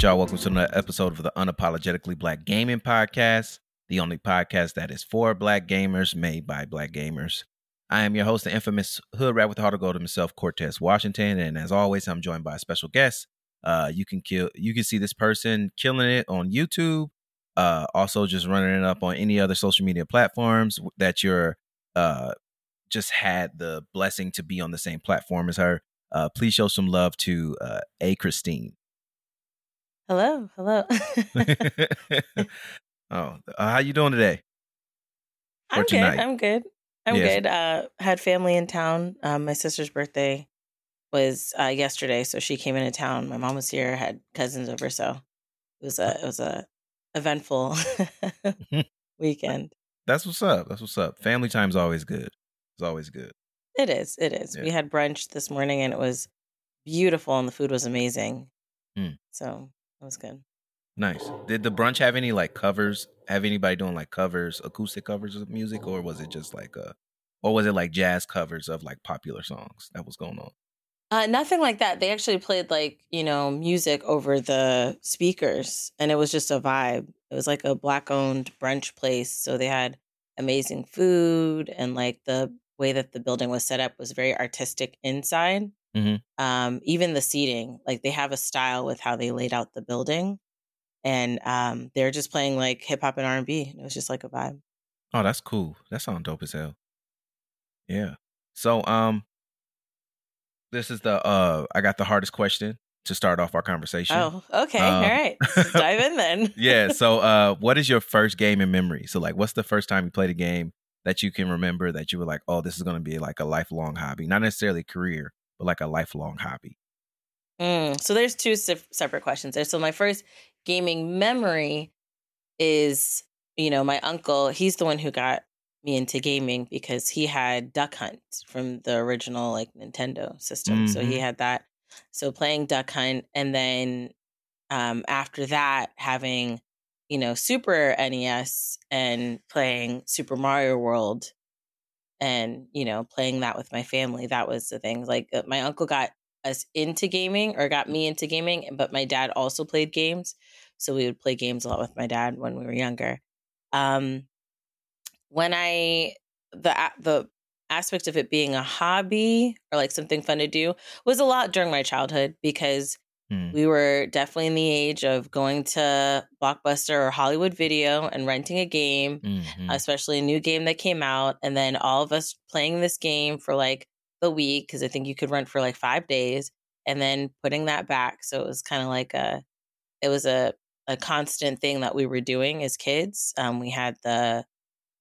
right, y'all. Welcome to another episode of the Unapologetically Black Gaming Podcast, the only podcast that is for black gamers, made by black gamers. I am your host, the infamous Hood Rat with the Heart of Gold himself, Cortez Washington, and as always, I'm joined by a special guest. Uh, you can kill, you can see this person killing it on YouTube. Uh, also, just running it up on any other social media platforms that you're uh, just had the blessing to be on the same platform as her. Uh, please show some love to uh, AyChristene. Hello, hello. oh, uh, how you doing today? I'm good. I'm good. I'm yes. good. Uh, had family in town. Um, my sister's birthday was uh, yesterday, so she came into town. My mom was here. Had cousins over, so it was a it was a eventful weekend. That's what's up. That's what's up. Family time's always good. It's always good. It is. It is. Yeah. We had brunch this morning, and it was beautiful, and the food was amazing. Mm. So that was good. Nice. Did the brunch have any like covers? Have anybody doing like covers, acoustic covers of music, or was it just like uh, or was it like jazz covers of like popular songs that was going on? Uh, nothing like that. They actually played like you know music over the speakers, and it was just a vibe. It was like a black-owned brunch place, so they had amazing food, and like the way that the building was set up was very artistic inside. Mm-hmm. Um, even the seating, like they have a style with how they laid out the building, and um, they're just playing like hip hop and R and B. It was just like a vibe. Oh, that's cool. That sounds dope as hell. Yeah. So, um, this is the uh, I got the hardest question to start off our conversation. Oh, okay. Um, All right. dive in then. yeah. So, uh, what is your first game in memory? So, like, what's the first time you played a game that you can remember that you were like, oh, this is going to be like a lifelong hobby, not necessarily career, but like a lifelong hobby? Mm, so there's two se- separate questions there. So my first gaming memory is, you know, my uncle. He's the one who got me into gaming because he had Duck Hunt from the original like Nintendo system. Mm-hmm. So he mm-hmm. had that. So playing Duck Hunt, and then um, after that, having you know Super NES and playing Super Mario World and you know playing that with my family that was the thing like uh, my uncle got us into gaming or got me into gaming but my dad also played games so we would play games a lot with my dad when we were younger. Um when i the the aspect of it being a hobby or like something fun to do was a lot during my childhood because Mm. We were definitely in the age of going to Blockbuster or Hollywood Video and renting a game, mm-hmm. especially a new game that came out. And then all of us playing this game for like the week, because I think you could rent for like five days, and then putting that back. So it was kind of like a, it was a, a constant thing that we were doing as kids. Um, we had the,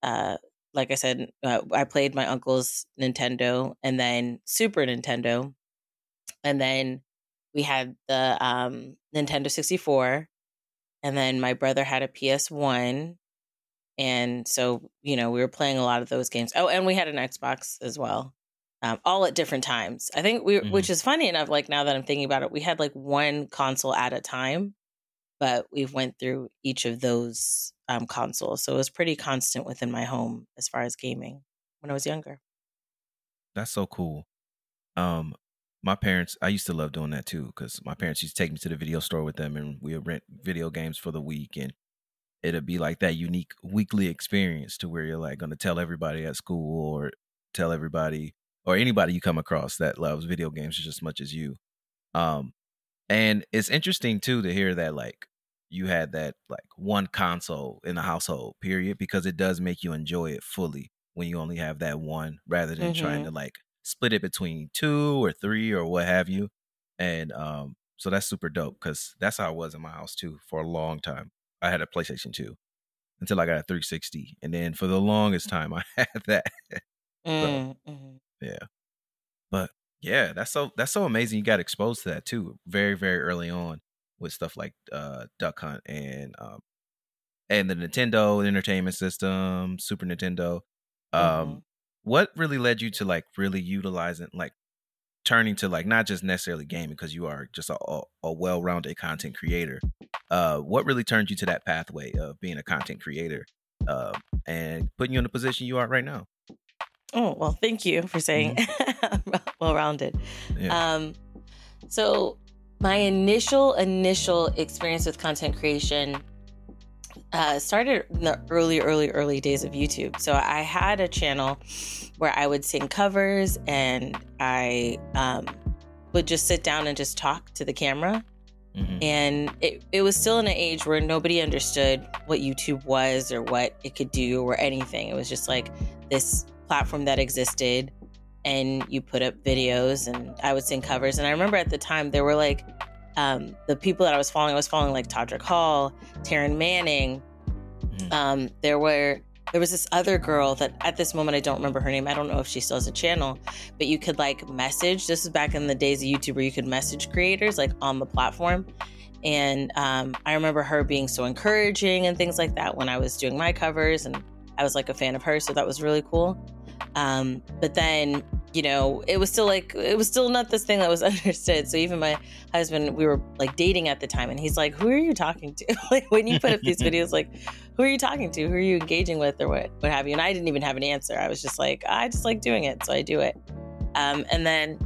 uh, like I said, uh, I played my uncle's Nintendo and then Super Nintendo. And then we had the um, Nintendo 64, and then my brother had a PS1. And so, you know, we were playing a lot of those games. Oh, and we had an Xbox as well, um, all at different times. I think we, mm-hmm. which is funny enough, like now that I'm thinking about it, we had like one console at a time, but we've went through each of those um, consoles. So it was pretty constant within my home as far as gaming when I was younger. That's so cool. Um, my parents i used to love doing that too because my parents used to take me to the video store with them and we would rent video games for the week and it'd be like that unique weekly experience to where you're like going to tell everybody at school or tell everybody or anybody you come across that loves video games just as much as you um and it's interesting too to hear that like you had that like one console in the household period because it does make you enjoy it fully when you only have that one rather than mm-hmm. trying to like split it between two or three or what have you. And um, so that's super dope because that's how I was in my house too for a long time. I had a PlayStation 2 until I got a 360. And then for the longest time, I had that. Mm, mm-hmm. Yeah. But yeah, that's so that's so amazing. You got exposed to that too, very very early on with stuff like uh, Duck Hunt and um, and the Nintendo Entertainment System, Super Nintendo. Um, mm-hmm what really led you to like really utilizing like turning to like not just necessarily gaming because you are just a, a, well-rounded content creator uh what really turned you to that pathway of being a content creator uh, and putting you in the position you are right now oh well thank you for saying mm-hmm. well-rounded yeah. um so my initial initial experience with content creation uh, started in the early, early, early days of YouTube. So I had a channel where I would sing covers and I um, would just sit down and just talk to the camera. Mm-hmm. And it, it was still in an age where nobody understood what YouTube was or what it could do or anything. It was just like this platform that existed and you put up videos and I would sing covers. And I remember at the time there were like um, the people that I was following, I was following like Todrick Hall, Taryn Manning. Mm-hmm. Um, there were there was this other girl that at this moment I don't remember her name. I don't know if she still has a channel, but you could like message. This is back in the days of YouTube where you could message creators like on the platform. And um, I remember her being so encouraging and things like that when I was doing my covers, and I was like a fan of her, so that was really cool. Um, but then you know, it was still like it was still not this thing that was understood. So even my husband, we were like dating at the time, and he's like, "Who are you talking to?" like when you put up these videos, like, "Who are you talking to? Who are you engaging with, or what, what have you?" And I didn't even have an answer. I was just like, "I just like doing it, so I do it." Um, and then,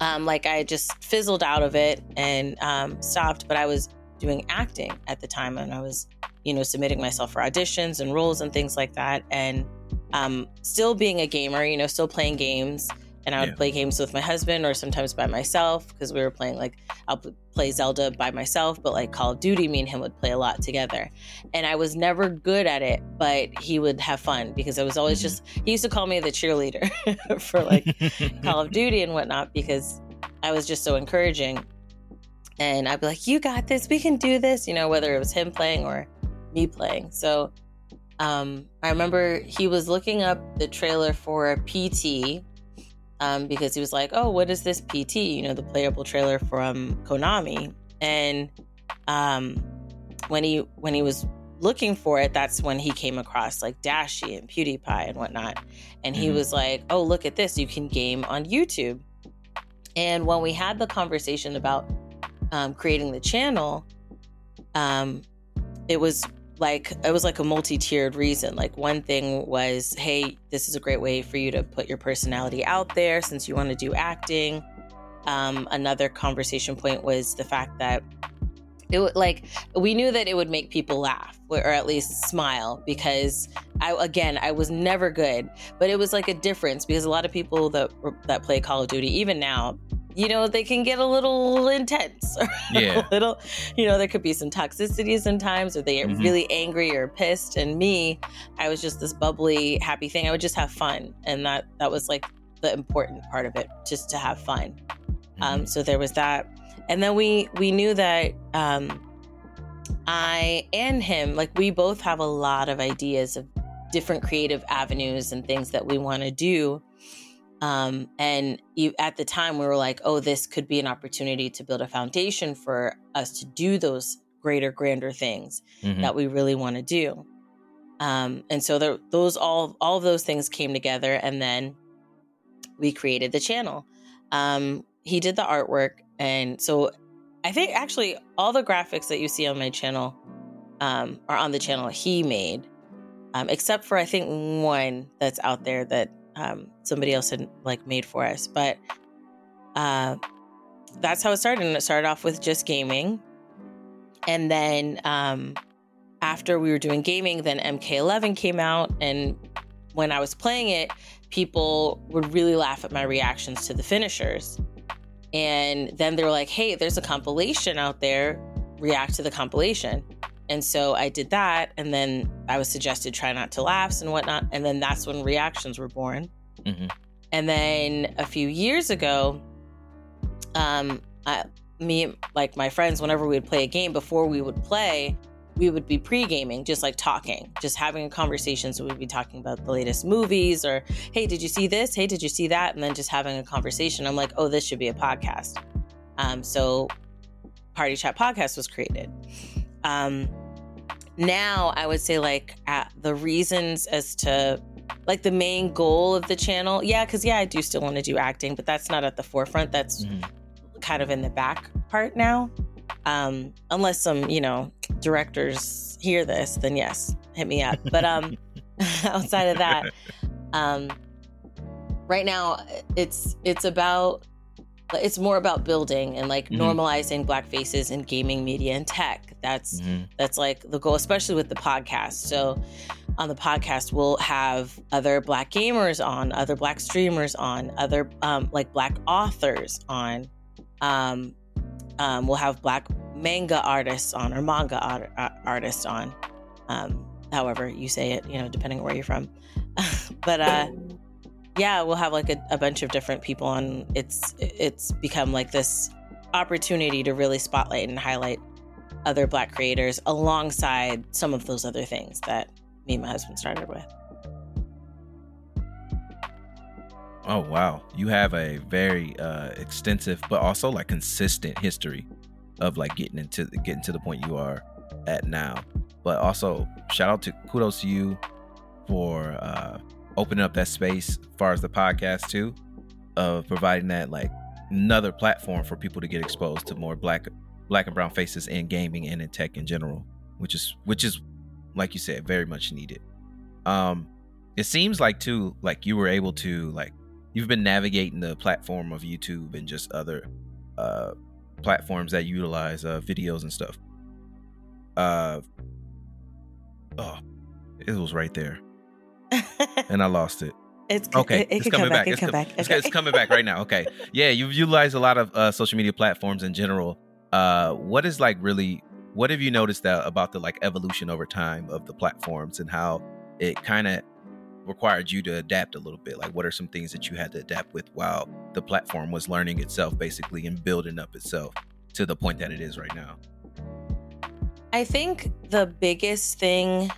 um, like, I just fizzled out of it and um, stopped. But I was doing acting at the time, and I was, you know, submitting myself for auditions and roles and things like that, and um, still being a gamer, you know, still playing games. And I would yeah. play games with my husband or sometimes by myself because we were playing like I'll play Zelda by myself, but like Call of Duty, me and him would play a lot together. And I was never good at it, but he would have fun because I was always mm-hmm. just, he used to call me the cheerleader for like Call of Duty and whatnot because I was just so encouraging. And I'd be like, you got this, we can do this, you know, whether it was him playing or me playing. So um, I remember he was looking up the trailer for PT um, because he was like, "Oh, what is this PT?" You know, the playable trailer from Konami. And um, when he when he was looking for it, that's when he came across like Dashie and PewDiePie and whatnot. And he mm-hmm. was like, "Oh, look at this! You can game on YouTube." And when we had the conversation about um, creating the channel, um, it was like it was like a multi-tiered reason. Like one thing was hey this is a great way for you to put your personality out there since you want to do acting. Um, another conversation point was the fact that it would like we knew that it would make people laugh or at least smile because I again I was never good. But it was like a difference because a lot of people that that play Call of Duty even now you know, they can get a little intense or yeah. a little, you know, there could be some toxicity sometimes or they get mm-hmm. really angry or pissed. And me, I was just this bubbly, happy thing. I would just have fun. And that, that was like the important part of it, just to have fun. Um, mm-hmm. Um, so there was that. And then we, we knew that, um, I and him, like we both have a lot of ideas of different creative avenues and things that we want to do. Um, and you, at the time, we were like, oh, this could be an opportunity to build a foundation for us to do those greater, grander things mm-hmm. that we really want to do. Um, and so there, those all all of those things came together, and then we created the channel. Um, he did the artwork, and so I think actually all the graphics that you see on my channel um, are on the channel he made, um, except for I think one that's out there that um, somebody else had like made for us. But uh, that's how it started. And it started off with just gaming. And then um, after we were doing gaming, then MK11 came out. And when I was playing it, people would really laugh at my reactions to the finishers. And then they were like, hey, there's a compilation out there, react to the compilation. And so I did that. And then I was suggested try not to laughs and whatnot. And then that's when reactions were born. Mm-hmm. And then a few years ago, um, I, me, like my friends, whenever we would play a game, before we would play, we would be pre-gaming, just like talking, just having a conversation. So we'd be talking about the latest movies or, hey, did you see this? Hey, did you see that? And then just having a conversation. I'm like, oh, this should be a podcast. Um, so Party Chat Podcast was created. Um, now I would say like the reasons as to like the main goal of the channel. Yeah, because yeah, I do still want to do acting, but that's not at the forefront. That's mm-hmm. kind of in the back part now. Um, unless some, you know, directors hear this, then yes, hit me up. But um outside of that, um right now it's it's about it's more about building and like mm-hmm. normalizing black faces in gaming media and tech that's mm-hmm. that's like the goal especially with the podcast so on the podcast we'll have other black gamers on other black streamers on other um, like black authors on um, um, we'll have black manga artists on or manga art- uh, artists on um, however you say it you know depending on where you're from but uh yeah, we'll have like a, a bunch of different people on. It's it's become like this opportunity to really spotlight and highlight other Black creators alongside some of those other things that me and my husband started with. Oh wow, you have a very uh, extensive but also like consistent history of like getting into getting to the point you are at now. But also shout out to kudos to you for uh, opening up that space as far as the podcast too, of providing that like another platform for people to get exposed to more black black and brown faces in gaming and in tech in general, which is which is like you said, very much needed. Um it seems like too, like you were able to like you've been navigating the platform of YouTube and just other uh platforms that utilize uh videos and stuff. Uh oh, it was right there. and I lost it. It's okay. It, it it's coming back. back. It's, come back. Okay. it's, coming back right now. Okay. Yeah, you've utilized a lot of uh, social media platforms in general. Uh, what is like really? What have you noticed that about the like evolution over time of the platforms and how it kind of required you to adapt a little bit? Like, what are some things that you had to adapt with while the platform was learning itself, basically, and building up itself to the point that it is right now? I think the biggest thing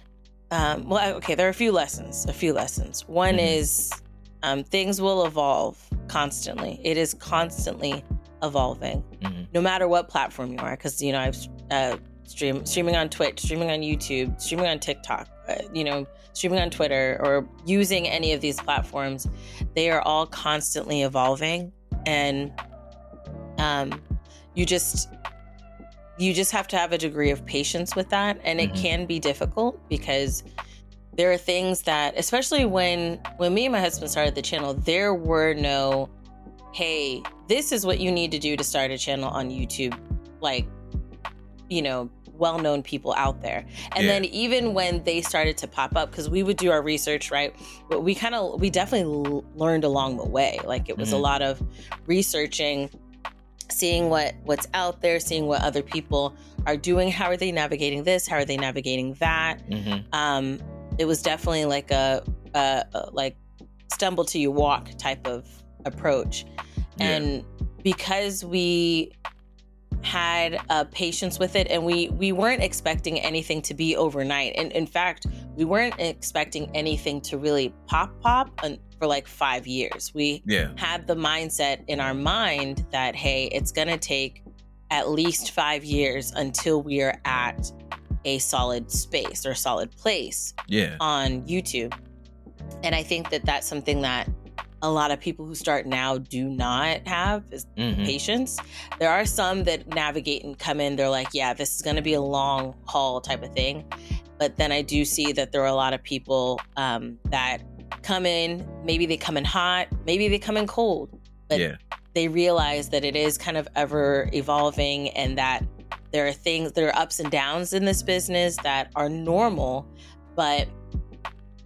um, well, okay, there are a few lessons. A few lessons. One mm-hmm. is um, things will evolve constantly. It is constantly evolving, mm-hmm. no matter what platform you are. Because you know, I've uh, stream streaming on Twitch, streaming on YouTube, streaming on TikTok. Uh, you know, streaming on Twitter or using any of these platforms. They are all constantly evolving, and um, you just you just have to have a degree of patience with that. And it mm-hmm. can be difficult because there are things that, especially when when me and my husband started the channel, there were no, hey, this is what you need to do to start a channel on YouTube. Like, you know, well-known people out there and yeah. then even when they started to pop up because we would do our research right but we kind of we definitely learned along the way like it was mm-hmm. a lot of researching seeing what what's out there seeing what other people are doing how are they navigating this how are they navigating that mm-hmm. um, it was definitely like a, a, a, like stumble to you walk type of approach yeah. and because we had a patience with it and we we weren't expecting anything to be overnight and in fact we weren't expecting anything to really pop pop for like five years. We yeah. had the mindset in our mind that, hey, it's going to take at least five years until we are at a solid space or solid place yeah. on YouTube. And I think that that's something that a lot of people who start now do not have is mm-hmm. patience. There are some that navigate and come in, they're like, yeah, this is going to be a long haul type of thing. But then I do see that there are a lot of people um, that come in, maybe they come in hot, maybe they come in cold, but yeah. they realize that it is kind of ever evolving and that there are things, there are ups and downs in this business that are normal, but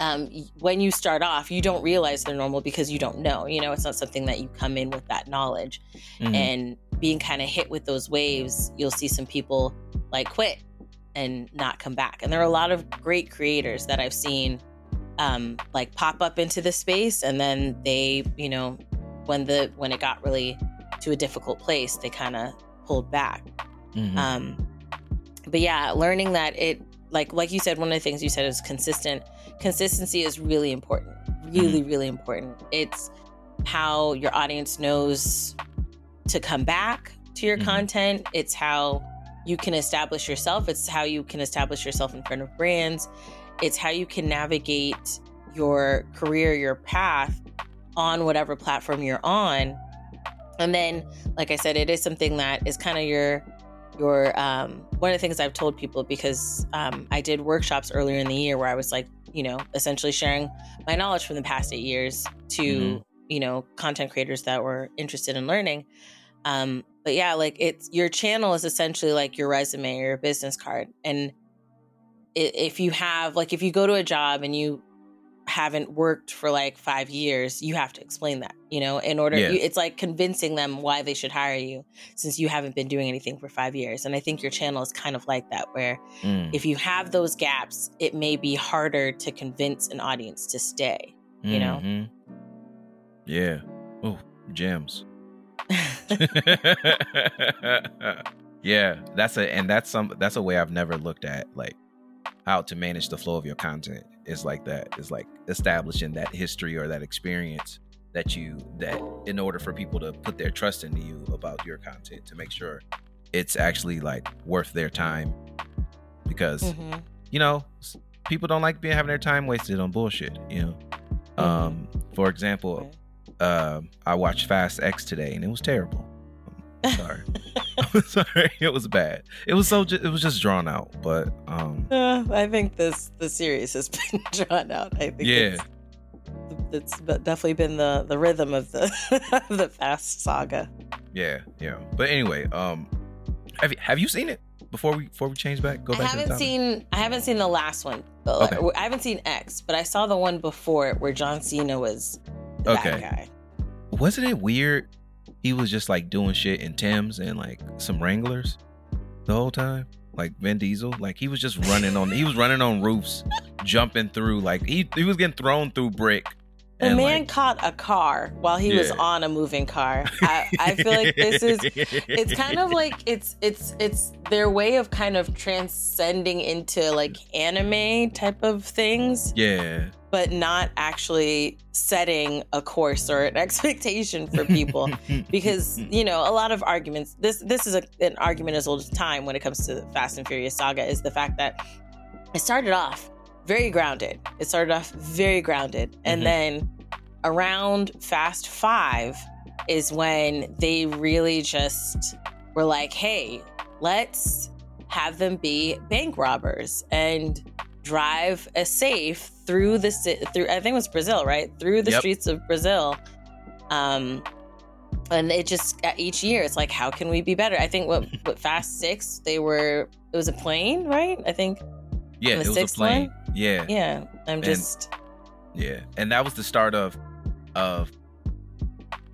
um, when you start off, you don't realize they're normal because you don't know. You know, it's not something that you come in with that knowledge. Mm-hmm. And being kind of hit with those waves, you'll see some people like quit and not come back. And there are a lot of great creators that I've seen um, like pop up into the space and then they you know when the when it got really to a difficult place they kind of pulled back mm-hmm. um, but yeah learning that it like like you said one of the things you said is consistent consistency is really important really mm-hmm. really important it's how your audience knows to come back to your mm-hmm. content it's how you can establish yourself it's how you can establish yourself in front of brands it's how you can navigate your career, your path on whatever platform you're on. And then, like I said, it is something that is kind of your your um, one of the things I've told people because um, I did workshops earlier in the year where I was like, you know, essentially sharing my knowledge from the past eight years to mm-hmm. you know, content creators that were interested in learning. Um, but yeah, like it's your channel is essentially like your resume or your business card. And if you have like if you go to a job and you haven't worked for like five years, you have to explain that, you know, in order, yeah. you, it's like convincing them why they should hire you since you haven't been doing anything for five years. And I think your channel is kind of like that, where mm. if you have those gaps, it may be harder to convince an audience to stay, you mm-hmm. know? Yeah. Oh, gems. yeah, that's a, and that's some, that's a way I've never looked at, like, how to manage the flow of your content is like that is like establishing that history or that experience that you that in order for people to put their trust into you about your content to make sure it's actually like worth their time because mm-hmm. you know people don't like being having their time wasted on bullshit you know mm-hmm. um for example uh, i watched fast x today and it was terrible sorry. sorry. It was bad. It was so. Ju- it was just drawn out. But um, uh, I think this the series has been drawn out. I think. Yeah. It's, it's definitely been the the rhythm of the the fast saga. Yeah, yeah. But anyway, um, have you have you seen it before we before we change back? Go back. I haven't seen. I haven't seen the last one. Okay. I haven't seen X, but I saw the one before it where John Cena was the okay. bad guy. Wasn't it weird he was just like doing shit in Timbs and like some Wranglers the whole time. Like Vin Diesel, like he was just running on. He was running on roofs, jumping through. Like he he was getting thrown through brick. The man like, caught a car while he yeah. was on a moving car. I, I feel like this is it's kind of like it's it's it's their way of kind of transcending into like anime type of things. Yeah but not actually setting a course or an expectation for people because you know a lot of arguments this this is a, an argument as old as time when it comes to fast and furious saga is the fact that it started off very grounded it started off very grounded and mm-hmm. then around fast five is when they really just were like hey let's have them be bank robbers and drive a safe through the through I think it was Brazil, right? Through the yep. streets of Brazil. Um and it just each year it's like how can we be better? I think what what Fast 6 they were it was a plane, right? I think Yeah, it was a plane. One? Yeah. Yeah. I'm just Yeah. And that was the start of of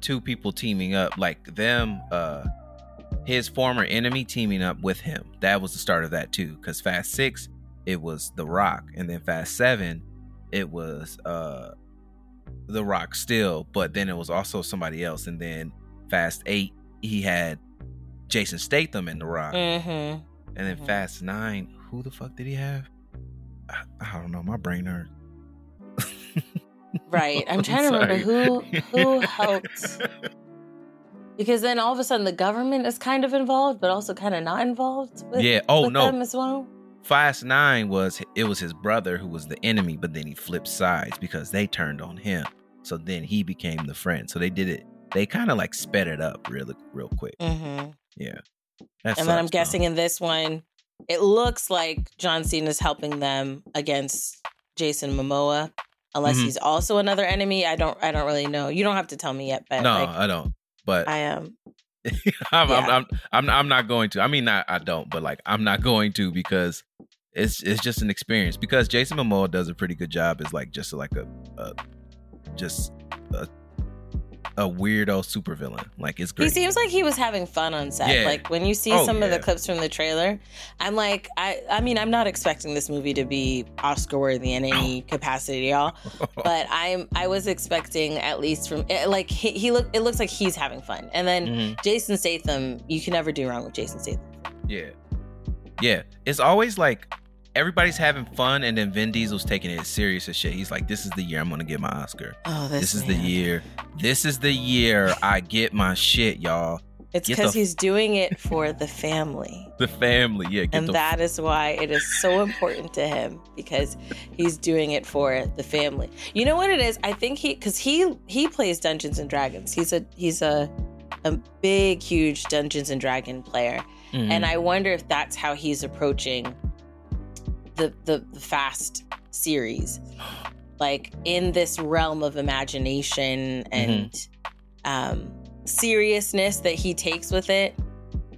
two people teaming up like them uh his former enemy teaming up with him. That was the start of that too cuz Fast 6 it was The Rock, and then Fast Seven, it was uh The Rock still, but then it was also somebody else, and then Fast Eight, he had Jason Statham in The Rock, mm-hmm. and then mm-hmm. Fast Nine, who the fuck did he have? I, don't know, my brain hurt. right, I'm trying I'm to remember who who helped. because then all of a sudden the government is kind of involved, but also kind of not involved. With, yeah. Oh no. Them as well. Fast Nine was it was his brother who was the enemy, but then he flipped sides because they turned on him. So then he became the friend. So they did it. They kind of like sped it up really real quick. Mm-hmm. Yeah. That and sucks, then I'm guessing in this one, it looks like John Cena is helping them against Jason Momoa, unless mm-hmm. he's also another enemy. I don't. I don't really know. You don't have to tell me yet, but no, like, I don't. But I am. I'm, yeah. I'm, I'm, I'm, I'm not going to. I mean, not I don't, but like I'm not going to because it's it's just an experience. Because Jason Momoa does a pretty good job as like just like a, a just a a weirdo supervillain. Like it's great. He seems like he was having fun on set. Yeah. Like when you see oh, some yeah. of the clips from the trailer, I'm like, I I mean, I'm not expecting this movie to be Oscar worthy in any capacity, y'all. but I'm I was expecting at least from eh, like he, he look it looks like he's having fun. And then mm-hmm. Jason Statham, you can never do wrong with Jason Statham. Yeah. Yeah. It's always like everybody's having fun, and then Vin Diesel's taking it serious as shit. He's like, "This is the year I'm gonna get my Oscar. Oh, this, this is the year. This is the year I get my shit, y'all." It's because he's doing it for the family. The family, yeah. and that is why it is so important to him because he's doing it for the family. You know what it is? I think he because he he plays Dungeons and Dragons. He's a he's a a big, huge Dungeons and Dragon player. Mm-hmm. And I wonder if that's how he's approaching the the, the fast series like in this realm of imagination and mm-hmm. um, seriousness that he takes with it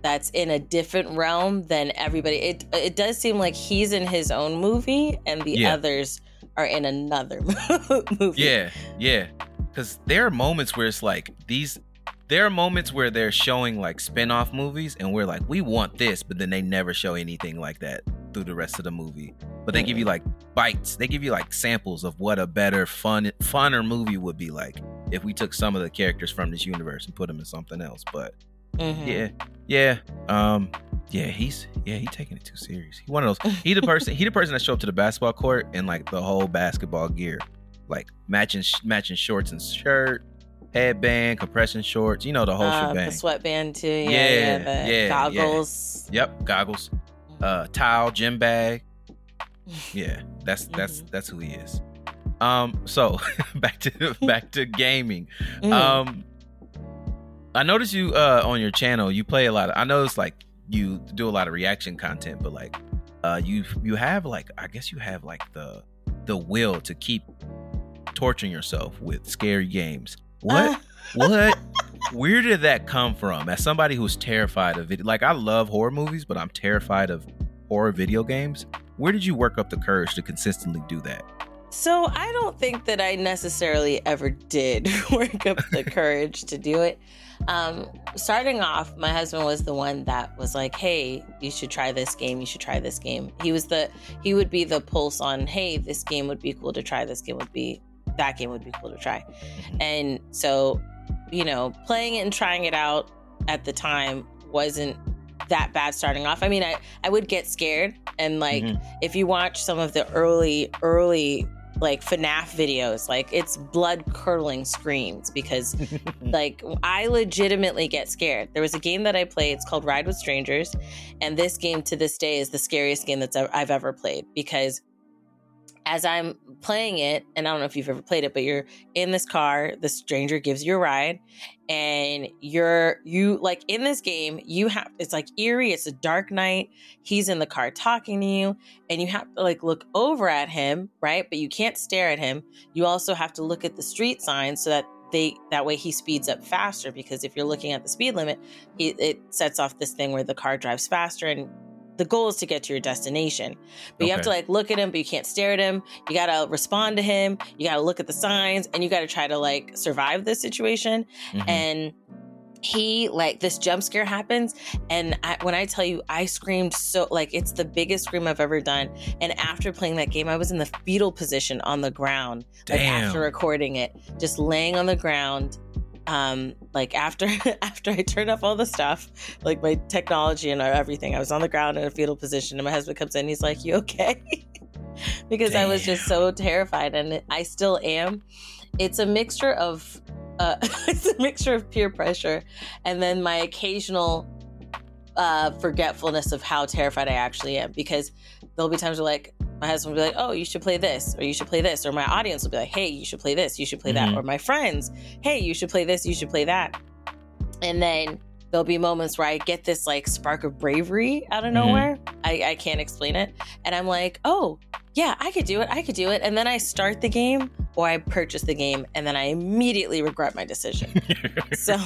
that's in a different realm than everybody. It it does seem like he's in his own movie and the yeah. others are in another movie. Yeah, yeah. Because there are moments where it's like these. There are moments where they're showing like spin-off movies and we're like, we want this, but then they never show anything like that through the rest of the movie. But they give you like bites. They give you like samples of what a better, fun, funner movie would be like if we took some of the characters from this universe and put them in something else. But mm-hmm. yeah, yeah, um, yeah, he's yeah, he taking it too serious. He one of those. He the person. he the person that show up to the basketball court in like the whole basketball gear, like matching matching shorts and shirt, headband, compression shorts. You know the whole uh, shebang. The sweatband too. Yeah, yeah, yeah, yeah goggles. Yeah. Yep, goggles. Uh, towel, gym bag. Yeah, that's that's mm-hmm. that's who he is. Um, so back to back to gaming. Mm. Um, I noticed you uh on your channel you play a lot of. I noticed like you do a lot of reaction content, but like uh you you have like I guess you have like the the will to keep torturing yourself with scary games. What? what? Where did that come from? As somebody who's terrified of it, like I love horror movies, but I'm terrified of horror video games. Where did you work up the courage to consistently do that? So I don't think that I necessarily ever did work up the courage to do it. Um, starting off, my husband was the one that was like, "Hey, you should try this game. You should try this game." He was the he would be the pulse on, "Hey, this game would be cool to try. This game would be that game would be cool to try." And so, you know, playing it and trying it out at the time wasn't that bad starting off. I mean, I I would get scared and like mm-hmm. if you watch some of the early early like FNAF videos. Like it's blood curdling screams because like I legitimately get scared. There was a game that I played, it's called Ride with Strangers, and this game to this day is the scariest game that I've ever played because as I'm playing it, and I don't know if you've ever played it, but you're in this car, the stranger gives you a ride, and you're you like in this game, you have it's like eerie, it's a dark night, he's in the car talking to you, and you have to like look over at him, right? But you can't stare at him. You also have to look at the street signs so that they that way he speeds up faster because if you're looking at the speed limit, it sets off this thing where the car drives faster and the goal is to get to your destination. But okay. you have to like look at him, but you can't stare at him. You got to respond to him. You got to look at the signs and you got to try to like survive this situation. Mm-hmm. And he like this jump scare happens and I, when i tell you i screamed so like it's the biggest scream i've ever done and after playing that game i was in the fetal position on the ground Damn. like after recording it just laying on the ground um like after after i turned off all the stuff like my technology and everything i was on the ground in a fetal position and my husband comes in he's like you okay because Damn. i was just so terrified and i still am it's a mixture of uh it's a mixture of peer pressure and then my occasional uh forgetfulness of how terrified i actually am because there'll be times where like my husband will be like, "Oh, you should play this," or "You should play this," or my audience will be like, "Hey, you should play this, you should play mm-hmm. that," or my friends, "Hey, you should play this, you should play that," and then there'll be moments where I get this like spark of bravery out of mm-hmm. nowhere. I, I can't explain it, and I'm like, "Oh, yeah, I could do it, I could do it," and then I start the game or I purchase the game, and then I immediately regret my decision. so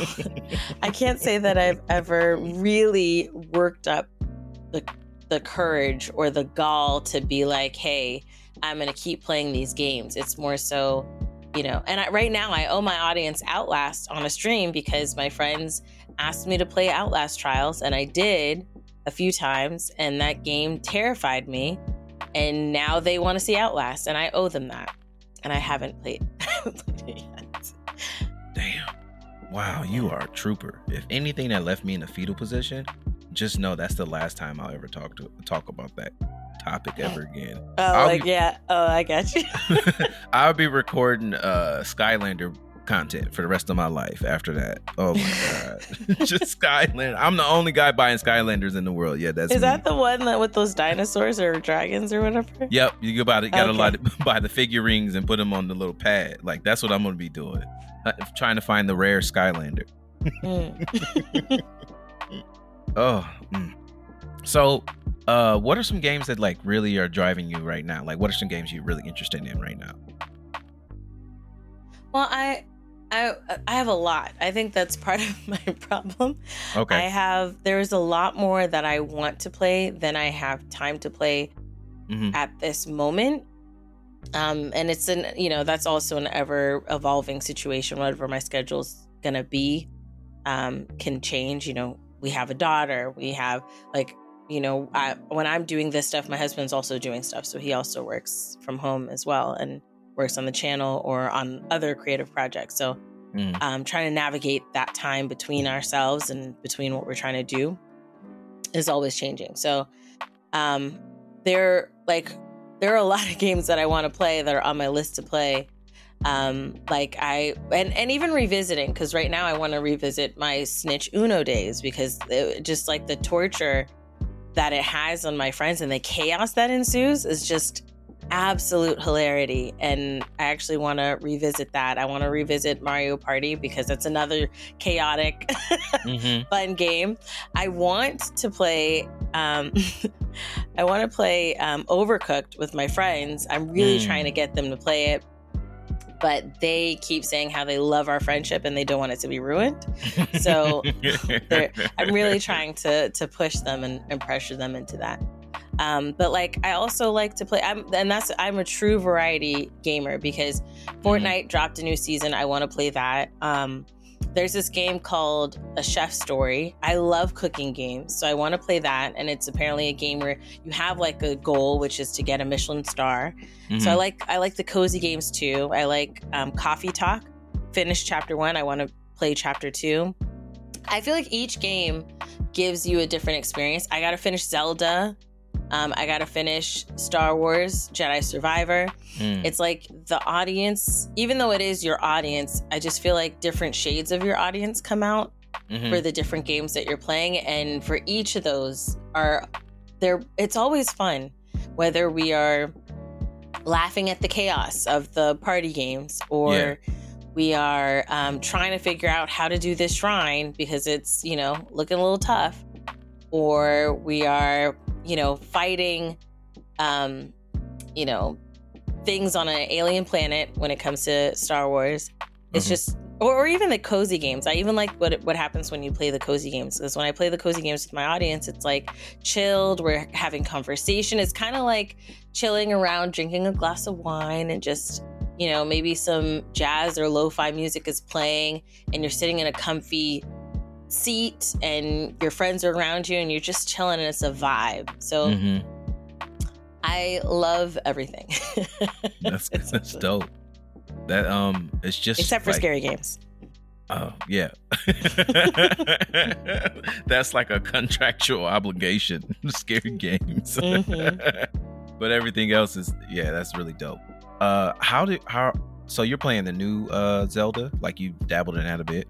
I can't say that I've ever really worked up the the courage or the gall to be like, hey, I'm going to keep playing these games. It's more so, you know, and I, right now I owe my audience Outlast on a stream because my friends asked me to play Outlast Trials, and I did a few times, and that game terrified me. And now they want to see Outlast, and I owe them that. And I haven't played, played it yet. Damn. Wow, you are a trooper. If anything that left me in a fetal position, just know that's the last time I'll ever talk to talk about that topic ever again. Oh, I'll like be, yeah. Oh, I got you. I'll be recording uh Skylander content for the rest of my life after that. Oh my god. Just Skylander. I'm the only guy buying Skylanders in the world. Yeah, that's Is me. that the one that with those dinosaurs or dragons or whatever? Yep, you go buy it, got okay. a lot buy the figurines and put them on the little pad. Like that's what I'm going to be doing. Uh, trying to find the rare Skylander. Mm. Oh, mm. so uh, what are some games that like really are driving you right now? Like, what are some games you're really interested in right now? Well, I I I have a lot. I think that's part of my problem. Okay. I have there's a lot more that I want to play than I have time to play Mhm. at this moment. Um and it's an you know, that's also an ever evolving situation whatever my schedule's going to be um can change, you know. We have a daughter, we have like you know, I, when I'm doing this stuff, my husband's also doing stuff. So he also works from home as well and works on the channel or on other creative projects. So Mm. um, trying to navigate that time between ourselves and between what we're trying to do is always changing. So um, there, like, there are a lot of games that I want to play that are on my list to play. Um, like I and and even revisiting because right now I want to revisit my Snitch Uno days because it, just like the torture that it has on my friends and the chaos that ensues is just absolute hilarity and i actually want to revisit that i want to revisit mario party because that's another chaotic Mhm. fun game i want to play um i want to play um overcooked with my friends i'm really Mm. trying to get them to play it but they keep saying how they love our friendship and they don't want it to be ruined So, I'm really trying to to push them and, and pressure them into that. Um, but like I also like to play I'm and that's I'm a true variety gamer because Fortnite dropped a new season. I want to play that. Um, there's this game called A Chef Story. I love cooking games, so I want to play that. And it's apparently a game where you have like a goal, which is to get a Michelin star. So I Mhm. like I like the cozy games too. I like um, Coffee Talk. Finished chapter one. I want to play chapter two. I feel like each game gives you a different experience. I got to finish Zelda. Um, I got to finish Star Wars Jedi Survivor. Mm. It's like the audience, even though it is your audience, I just feel like different shades of your audience come out Mhm. for the different games that you're playing and for each of those are there it's always fun whether we are laughing at the chaos of the party games or Yeah. we are um, trying to figure out how to do this shrine because it's you know looking a little tough or we are you know fighting um you know things on an alien planet when it comes to star wars it's Mhm. just or, or even the cozy games. I even like what what happens when you play the cozy games because when I play the cozy games with my audience, it's like chilled. We're having conversation. It's kind of like chilling around, drinking a glass of wine, and just you know maybe some jazz or lo-fi music is playing, and you're sitting in a comfy seat, and your friends are around you, and you're just chilling, and it's a vibe. So Mhm. I love everything. That's that's dope. That um, it's just Except for like- scary games. Oh yeah, that's like a contractual obligation. Scary games, Mhm. but everything else is yeah, that's really dope. Uh, how did how? So you're playing the new uh Zelda? Like you dabbled in that a bit?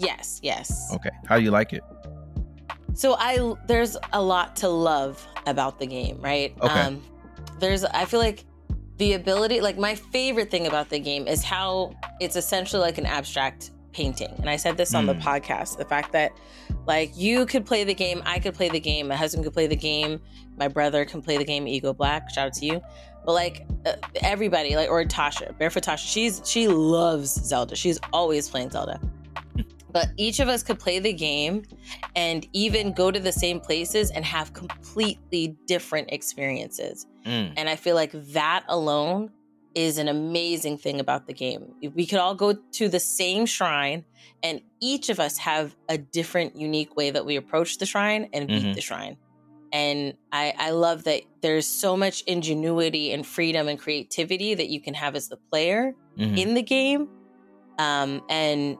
Yes, yes. Okay, how do you like it? So I there's a lot to love about the game, right? Okay. Um there's I feel like the ability like my favorite thing about the game is how it's essentially like an abstract painting. And I said this on the Mm. podcast, the fact that like you could play the game, I could play the game, my husband could play the game, my brother can play the game Ego Black, shout out to you. But like uh, everybody like or Tasha, Barefoot Tasha, she's she loves Zelda. She's always playing Zelda. But each of us could play the game and even go to the same places and have completely different experiences. Mm, And I feel like that alone is an amazing thing about the game. We could all go to the same shrine and each of us have a different, unique way that we approach the shrine and beat Mhm. the shrine. And I, I love that there's so much ingenuity and freedom and creativity that you can have as the player mhm. in the game. Um, and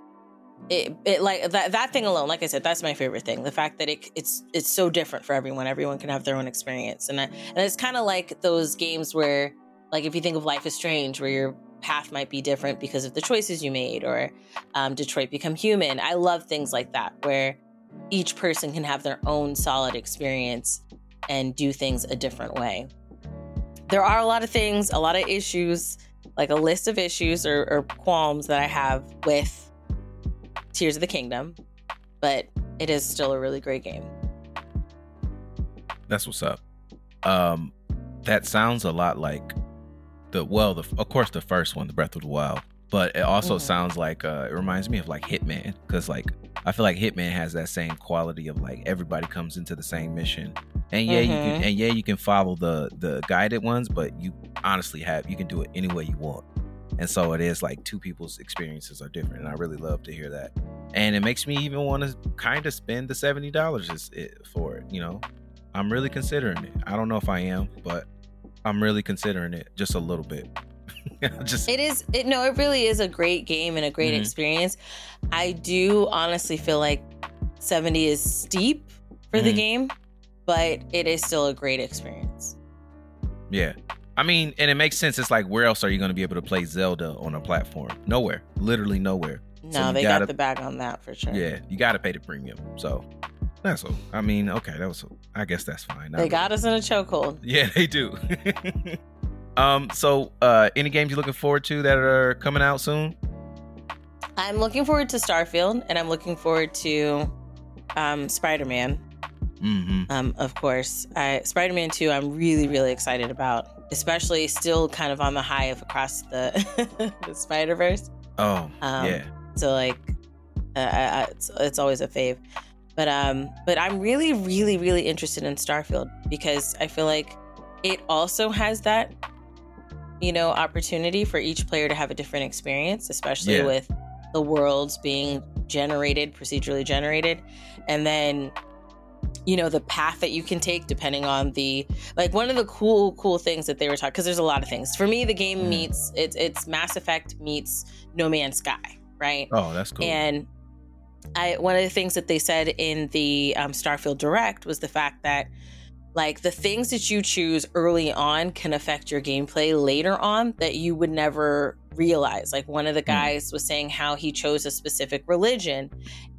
it, it like that that thing alone, like I said, that's my favorite thing. The fact that it it's it's so different for everyone. Everyone can have their own experience, and I, and it's kind of like those games where, like, if you think of Life is Strange, where your path might be different because of the choices you made, or um, Detroit Become Human. I love things like that where each person can have their own solid experience and do things a different way. There are a lot of things, a lot of issues, like a list of issues or, or qualms that I have with Tears of the Kingdom, but it is still a really great game. That's what's up. Um, that sounds a lot like the well, the of course the first one, the Breath of the Wild. but it also Mhm. sounds like uh, it reminds me of like Hitman because like I feel like Hitman has that same quality of like everybody comes into the same mission, and yeah, you can Mhm. and yeah you can follow the the guided ones, but you honestly have you can do it any way you want, and so it is like two people's experiences are different, and I really love to hear that, and it makes me even want to kind of spend the seventy dollars for it, you know. I'm really considering it. I don't know if I am, but I'm really considering it just a little bit. just It is it no, it really is a great game and a great Mhm. experience. I do honestly feel like 70 is steep for the Mhm. game, but it is still a great experience. Yeah. I mean, and it makes sense. It's like, where else are you going to be able to play Zelda on a platform? Nowhere. Literally nowhere. No, So they gotta- got the bag on that for sure. Yeah. You got to pay the premium. So that's all. I mean, okay. That was, I guess that's fine. They got us in a chokehold. Yeah, they do. um, so, uh, any games you're looking forward to that are coming out soon? I'm looking forward to Starfield and I'm looking forward to um, Spider Man, Mm-hmm. um, of course. I, Spider Man 2, I'm really, really excited about, especially still kind of on the high of Across the, the Spider Verse. Oh, Um, yeah. So, like, uh, I, I, it's, it's always a fave. But um, but I'm really, really, really interested in Starfield because I feel like it also has that, you know, opportunity for each player to have a different experience, especially Yeah. with the worlds being generated, procedurally generated, and then you know the path that you can take depending on the like one of the cool cool things that they were talking because there's a lot of things for me the game Mm. meets it's it's mass effect meets no man's sky right Oh, that's cool. and I one of the things that they said in the um, Starfield Direct was the fact that like the things that you choose early on can affect your gameplay later on that you would never realize. Like one of the guys was saying how he chose a specific religion,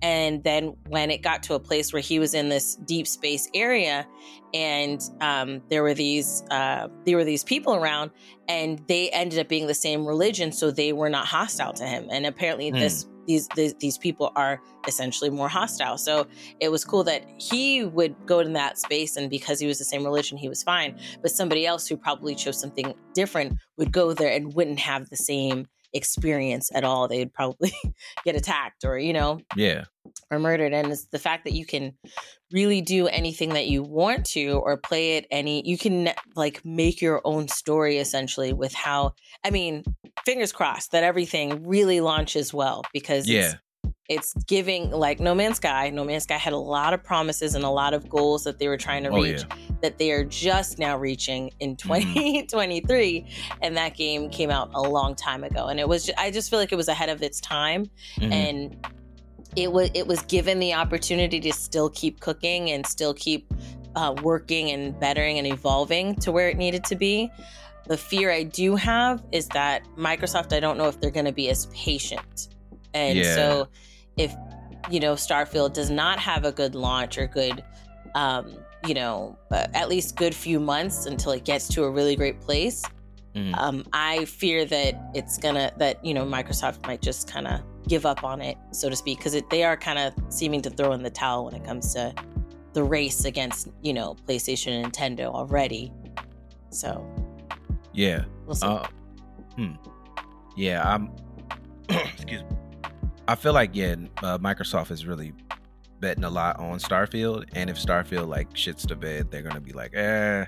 and then when it got to a place where he was in this deep space area, and um, there were these uh, there were these people around, and they ended up being the same religion, so they were not hostile to him. And apparently, Hmm. this these, these these people are essentially more hostile. So it was cool that he would go in that space, and because he was the same religion, he was fine. But somebody else who probably chose something different would go there and wouldn't have the same experience at all. They'd probably get attacked or you know yeah. or murdered and it's the fact that you can really do anything that you want to or play it any you can like make your own story essentially with how i mean fingers crossed that everything really launches well because Yeah. it's, it's giving like no man's sky no man's sky had a lot of promises and a lot of goals that they were trying to Oh, reach that they are just now reaching in 2023 and that game came out a long time ago and it was ju- i just feel like it was ahead of its time Mhm. and it was it was given the opportunity to still keep cooking and still keep uh, working and bettering and evolving to where it needed to be. The fear I do have is that Microsoft, I don't know if they're going to be as patient, and Yeah. so if you know Starfield does not have a good launch or good, um, you know, uh, at least good few months until it gets to a really great place. Mhm. Um, I fear that it's gonna that you know Microsoft might just kind of give up on it, so to speak, because they are kind of seeming to throw in the towel when it comes to the race against you know PlayStation and Nintendo already. So yeah. we'll see. Uh, hmm. Yeah, I'm. excuse me. I feel like yeah, uh, Microsoft is really betting a lot on Starfield, and if Starfield like shits the bed, they're gonna be like, eh,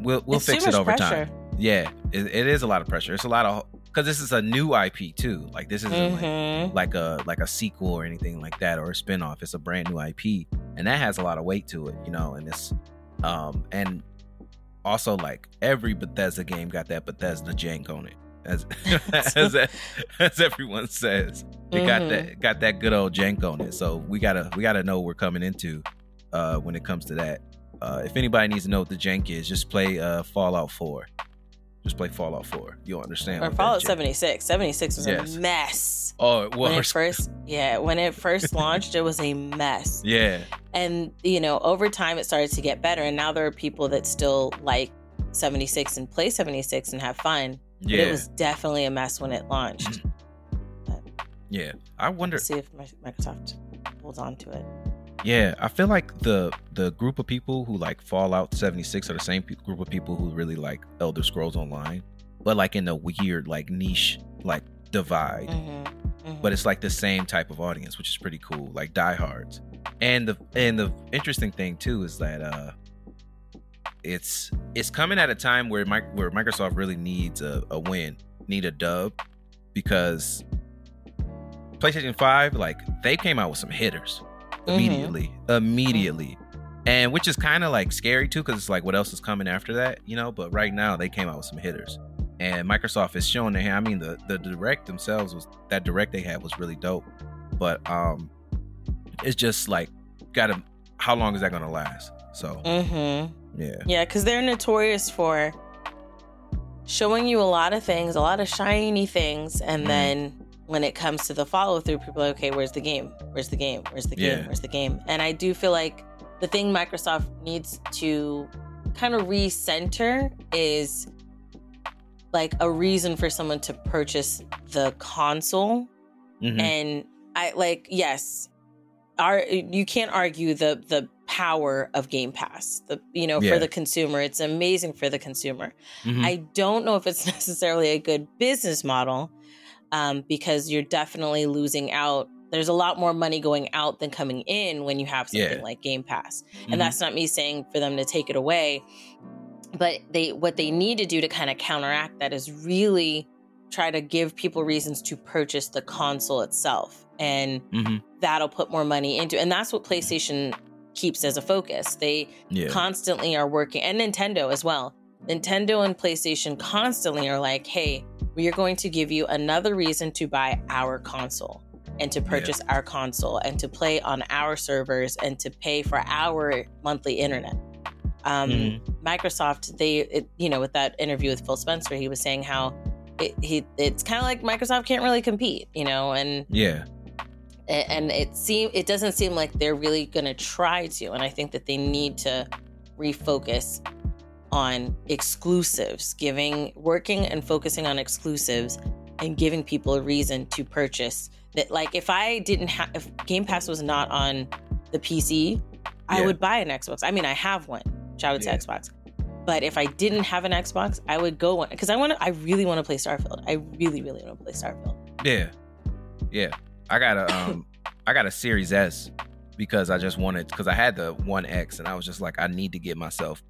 we'll we'll It's fix it over pressure. time. Yeah, it, it is a lot of pressure. It's a lot of because this is a new IP too. Like this isn't like Mhm. like a like a sequel or anything like that or a spin-off it's a brand new ip and that has a lot of weight to it you know and it's um and also like every bethesda game got that bethesda jank on it as as, as everyone says it got Mhm. that got that good old jank on it so we gotta we gotta know what we're coming into uh when it comes to that uh if anybody needs to know what the jank is just play uh fallout 4 just play fallout 4 you'll understand Or Fallout 76. 76 was Yes. a mess. oh it When it was first, yeah, when it first launched, it was a mess. yeah and you know over time it started to get better and now there are people that still like 76 and play 76 and have fun but yeah it was definitely a mess when it launched Yeah, I wonder. let's see if microsoft holds on to it Yeah, I feel like the the group of people who like Fallout 76 are the same pe- group of people who really like Elder Scrolls Online, but like in a weird like niche like divide. Mm-hmm. Mm-hmm. But it's like the same type of audience, which is pretty cool, like diehards. And the and the interesting thing too is that uh it's it's coming at a time where my, where Microsoft really needs a, a win, need a dub, because PlayStation 5, like they came out with some hitters. Immediately. Mm-hmm. Immediately. And which is kind of like scary too, because it's like what else is coming after that, you know? But right now they came out with some hitters. And Microsoft is showing their hand. I mean, the the direct themselves was that direct they had was really dope. But um it's just like gotta how long is that gonna last? So mm-hmm. yeah. Yeah, because they're notorious for showing you a lot of things, a lot of shiny things, and mm-hmm. then when it comes to the follow through, people are like, okay, where's the game? Where's the game? Where's the game? Yeah. Where's the game? And I do feel like the thing Microsoft needs to kind of recenter is like a reason for someone to purchase the console. Mm-hmm. And I like, yes, our you can't argue the the power of Game Pass. The you know, yeah. for the consumer, it's amazing for the consumer. Mm-hmm. I don't know if it's necessarily a good business model um, because you're definitely losing out. There's a lot more money going out than coming in when you have something yeah. like Game Pass. Mm-hmm. And that's not me saying for them to take it away, but they what they need to do to kind of counteract that is really try to give people reasons to purchase the console itself and mm-hmm. that'll put more money into and that's what PlayStation keeps as a focus. They yeah. constantly are working and Nintendo as well. Nintendo and PlayStation constantly are like, "Hey, we are going to give you another reason to buy our console and to purchase yeah. our console and to play on our servers and to pay for our monthly internet. Um, mm-hmm. Microsoft, they, it, you know, with that interview with Phil Spencer, he was saying how it, he, it's kind of like Microsoft can't really compete, you know, and yeah, and it seem it doesn't seem like they're really going to try to, and I think that they need to refocus on exclusives, giving, working and focusing on exclusives and giving people a reason to purchase that. Like, if I didn't have, if Game Pass was not on the PC, yeah. I would buy an Xbox. I mean, I have one. Shout out yeah. to Xbox. But if I didn't have an Xbox, I would go one because I want to. I really want to play Starfield. I really, really want to play Starfield. Yeah, yeah. I got a um, I got a Series S because I just wanted because I had the One X and I was just like, I need to get myself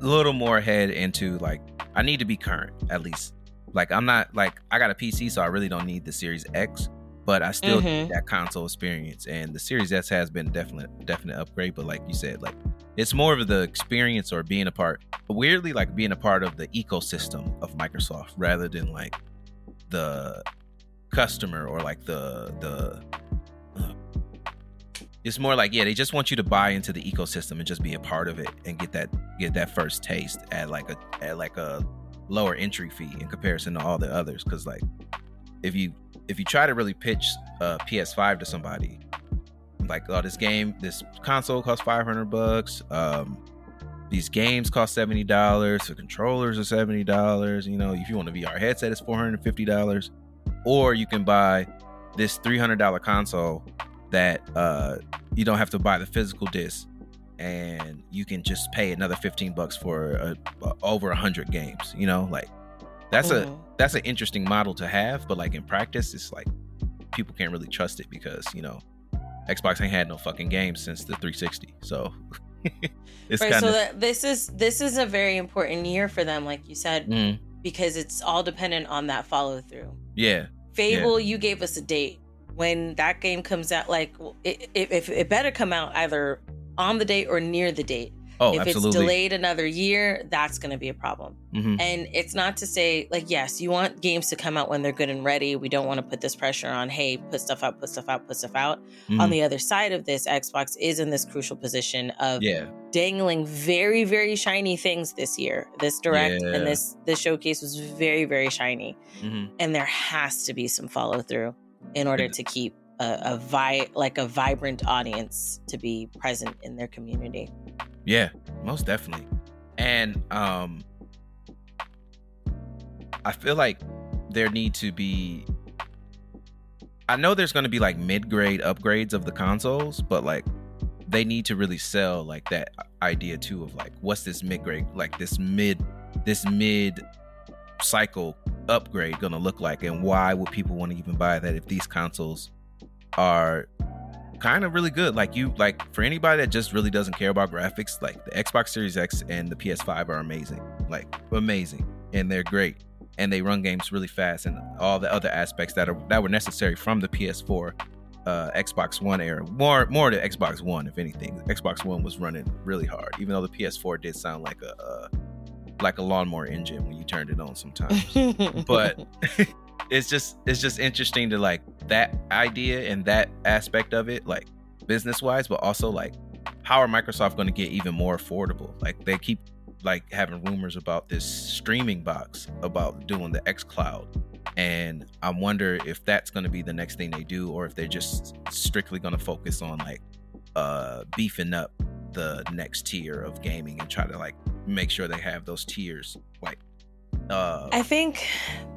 a little more head into like I need to be current at least. Like I'm not like I got a PC, so I really don't need the Series X, but I still mm-hmm. need that console experience. And the Series S has been definite definite upgrade. But like you said, like it's more of the experience or being a part. Weirdly, like being a part of the ecosystem of Microsoft rather than like the customer or like the the it's more like yeah they just want you to buy into the ecosystem and just be a part of it and get that get that first taste at like a at like a lower entry fee in comparison to all the others. Because like if you if you try to really pitch a ps5 to somebody like oh this game this console costs 500 bucks um these games cost $70 the controllers are $70 you know if you want a vr headset it's $450 or you can buy this $300 console that uh, you don't have to buy the physical disc and you can just pay another 15 bucks for a, a, over 100 games you know like that's mm-hmm. a that's an interesting model to have but like in practice it's like people can't really trust it because you know xbox ain't had no fucking games since the 360 so it's right, kinda... so that this is this is a very important year for them like you said mm. because it's all dependent on that follow through yeah fable yeah. you gave us a date when that game comes out, like it, it, if it better come out either on the date or near the date. Oh, if absolutely. it's delayed another year, that's going to be a problem. Mm-hmm. And it's not to say like yes, you want games to come out when they're good and ready. We don't want to put this pressure on, hey, put stuff out, put stuff out, put stuff out. Mm-hmm. On the other side of this, Xbox is in this crucial position of yeah. dangling very very shiny things this year. This direct yeah. and this this showcase was very very shiny. Mm-hmm. And there has to be some follow through in order to keep a, a vi- like a vibrant audience to be present in their community. Yeah, most definitely. And um I feel like there need to be I know there's going to be like mid-grade upgrades of the consoles, but like they need to really sell like that idea too of like what's this mid-grade like this mid this mid cycle upgrade going to look like and why would people want to even buy that if these consoles are kind of really good like you like for anybody that just really doesn't care about graphics like the Xbox Series X and the PS5 are amazing like amazing and they're great and they run games really fast and all the other aspects that are that were necessary from the PS4 uh, Xbox One era. More more to Xbox One, if anything. Xbox One was running really hard, even though the PS4 did sound like a uh, like a lawnmower engine when you turned it on sometimes. but it's just it's just interesting to like that idea and that aspect of it, like business wise, but also like how are Microsoft going to get even more affordable? Like they keep like having rumors about this streaming box about doing the X Cloud. And I wonder if that's going to be the next thing they do, or if they're just strictly going to focus on like uh, beefing up the next tier of gaming and try to like make sure they have those tiers like uh, I think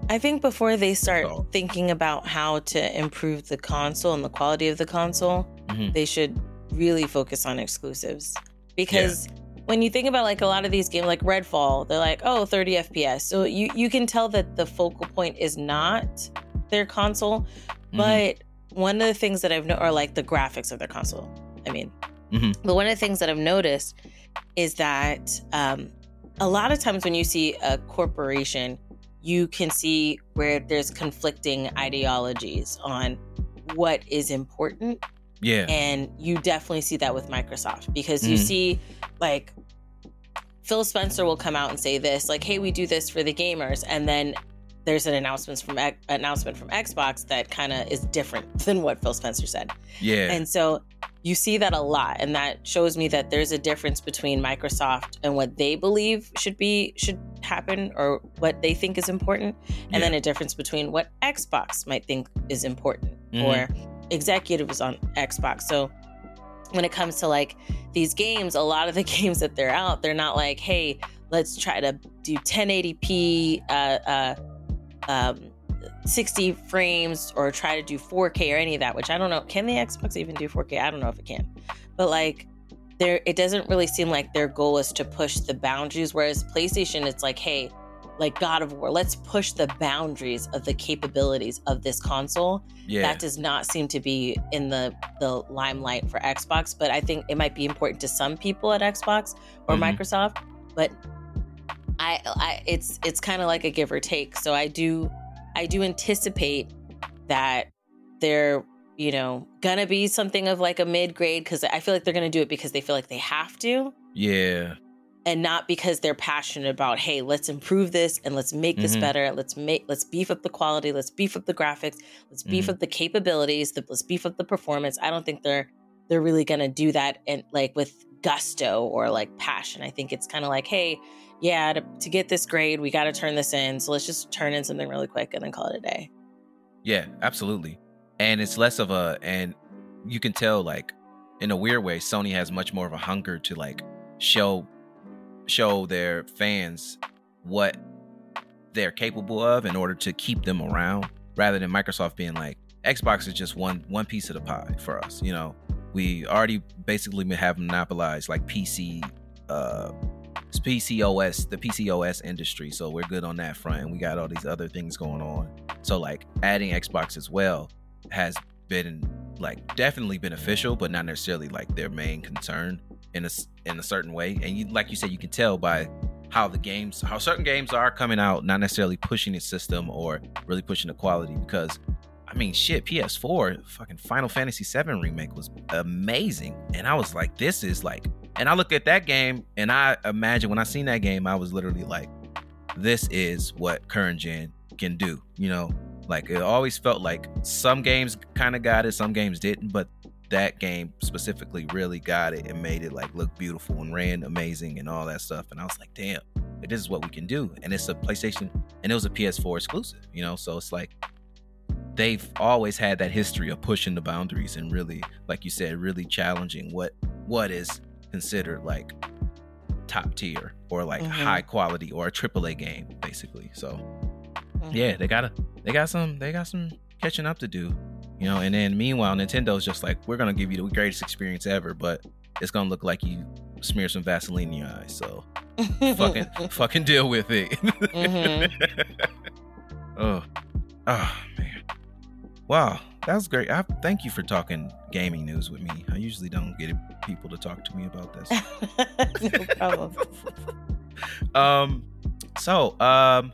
I think before they start so. thinking about how to improve the console and the quality of the console, mm-hmm. they should really focus on exclusives because yeah when you think about like a lot of these games like redfall they're like oh 30 fps so you you can tell that the focal point is not their console mm-hmm. but one of the things that i've noticed are like the graphics of their console i mean mm-hmm. but one of the things that i've noticed is that um, a lot of times when you see a corporation you can see where there's conflicting ideologies on what is important yeah. And you definitely see that with Microsoft because you mm. see like Phil Spencer will come out and say this like hey we do this for the gamers and then there's an announcement from announcement from Xbox that kind of is different than what Phil Spencer said. Yeah. And so you see that a lot and that shows me that there's a difference between Microsoft and what they believe should be should happen or what they think is important and yeah. then a difference between what Xbox might think is important mm-hmm. or executives on Xbox. So when it comes to like these games, a lot of the games that they're out, they're not like, hey, let's try to do 1080p, uh, uh, um, 60 frames, or try to do 4K or any of that. Which I don't know. Can the Xbox even do 4K? I don't know if it can. But like, there, it doesn't really seem like their goal is to push the boundaries. Whereas PlayStation, it's like, hey, like God of War. Let's push the boundaries of the capabilities of this console. Yeah. That does not seem to be in the the limelight for Xbox, but I think it might be important to some people at Xbox or mm-hmm. Microsoft. But I, I it's it's kind of like a give or take. So I do I do anticipate that they're you know gonna be something of like a mid grade because I feel like they're gonna do it because they feel like they have to. Yeah. And not because they're passionate about hey let's improve this and let's make this mm-hmm. better. Let's make let's beef up the quality. Let's beef up the graphics. Let's beef mm-hmm. up the capabilities. Let's beef up the performance. I don't think they're they're really gonna do that and like with gusto or like passion. I think it's kind of like hey yeah to, to get this grade we got to turn this in so let's just turn in something really quick and then call it a day. Yeah absolutely. And it's less of a and you can tell like in a weird way sony has much more of a hunger to like show show their fans what they're capable of in order to keep them around rather than Microsoft being like Xbox is just one one piece of the pie for us you know? We already basically have monopolized like PC uh PCOS the PCOS industry so we're good on that front and we got all these other things going on so like adding Xbox as well has been like definitely beneficial but not necessarily like their main concern in a in a certain way, and you like you said, you can tell by how the games, how certain games are coming out, not necessarily pushing the system or really pushing the quality. Because, I mean, shit, PS4, fucking Final Fantasy VII remake was amazing, and I was like, this is like, and I look at that game, and I imagine when I seen that game, I was literally like, this is what current gen can do, you know. Like it always felt like some games kind of got it, some games didn't, but that game specifically really got it and made it like look beautiful and ran amazing and all that stuff. And I was like, damn, this is what we can do. And it's a PlayStation and it was a PS4 exclusive, you know? So it's like they've always had that history of pushing the boundaries and really, like you said, really challenging what what is considered like top tier or like mm-hmm. high quality or a AAA game, basically. So mm-hmm. yeah, they gotta they got some they got some catching up to do you know. And then meanwhile, Nintendo's just like, we're gonna give you the greatest experience ever, but it's gonna look like you smear some Vaseline in your eyes. So fucking fucking deal with it. mm-hmm. Oh, oh man. Wow, that was great. I thank you for talking gaming news with me. I usually don't get people to talk to me about this. no problem. um, so um,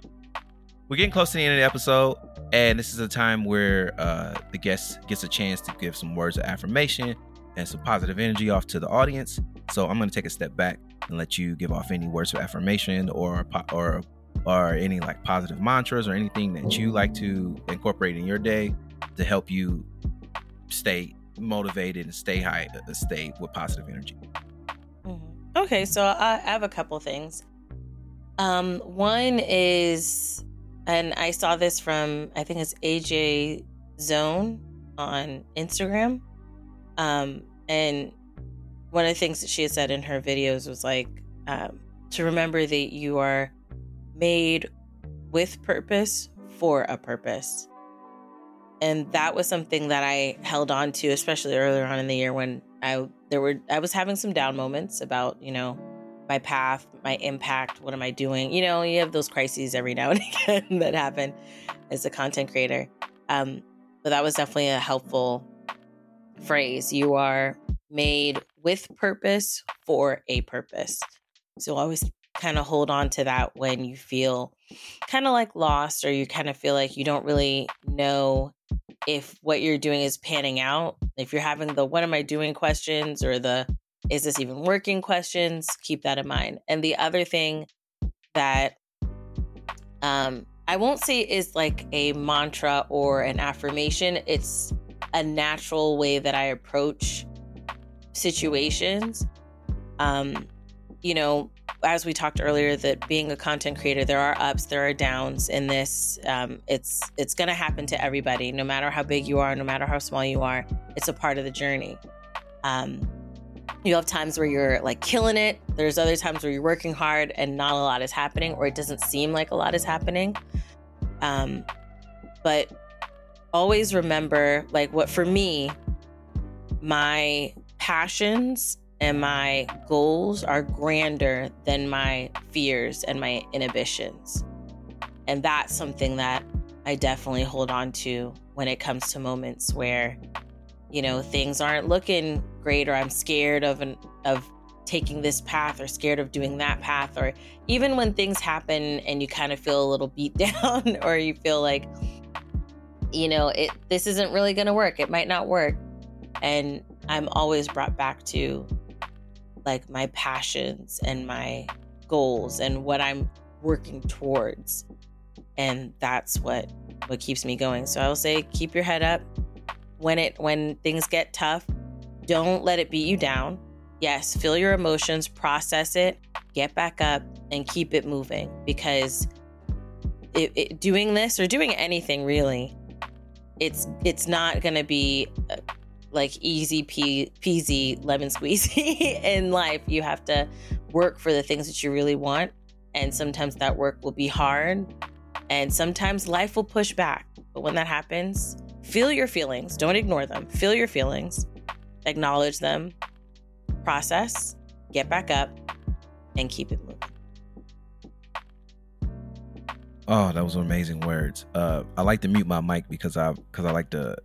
we're getting close to the end of the episode, and this is a time where uh the guest gets a chance to give some words of affirmation and some positive energy off to the audience. So I'm going to take a step back and let you give off any words of affirmation or or or any like positive mantras or anything that you like to incorporate in your day to help you stay motivated and stay high, uh, stay with positive energy. Mm-hmm. Okay, so I have a couple things. Um, one is, and I saw this from I think it's AJ Zone on Instagram. Um, and one of the things that she had said in her videos was like um, to remember that you are made with purpose for a purpose. And that was something that I held on to, especially earlier on in the year when I there were I was having some down moments about, you know, my path, my impact, what am I doing? You know, you have those crises every now and again that happen as a content creator. Um, but that was definitely a helpful phrase. You are made with purpose for a purpose. So always kind of hold on to that when you feel kind of like lost or you kind of feel like you don't really know if what you're doing is panning out. If you're having the what am I doing questions or the is this even working questions, keep that in mind. And the other thing that um I won't say is like a mantra or an affirmation, it's a natural way that I approach situations. Um, you know, as we talked earlier, that being a content creator, there are ups, there are downs in this. Um, it's it's going to happen to everybody, no matter how big you are, no matter how small you are. It's a part of the journey. Um, you have times where you're like killing it. There's other times where you're working hard and not a lot is happening, or it doesn't seem like a lot is happening. Um, but always remember, like, what for me, my passions and my goals are grander than my fears and my inhibitions. And that's something that I definitely hold on to when it comes to moments where, you know, things aren't looking great or I'm scared of an of taking this path or scared of doing that path or even when things happen and you kind of feel a little beat down or you feel like you know, it this isn't really going to work. It might not work. And I'm always brought back to like my passions and my goals and what I'm working towards. And that's what what keeps me going. So I will say keep your head up when it when things get tough. Don't let it beat you down. Yes, feel your emotions, process it, get back up and keep it moving because it, it, doing this or doing anything really it's it's not going to be uh, like easy pea- peasy lemon squeezy in life. You have to work for the things that you really want. And sometimes that work will be hard. And sometimes life will push back. But when that happens, feel your feelings. Don't ignore them. Feel your feelings, acknowledge them, process, get back up, and keep it moving. Oh, that was amazing words. Uh, I like to mute my mic because I because I like to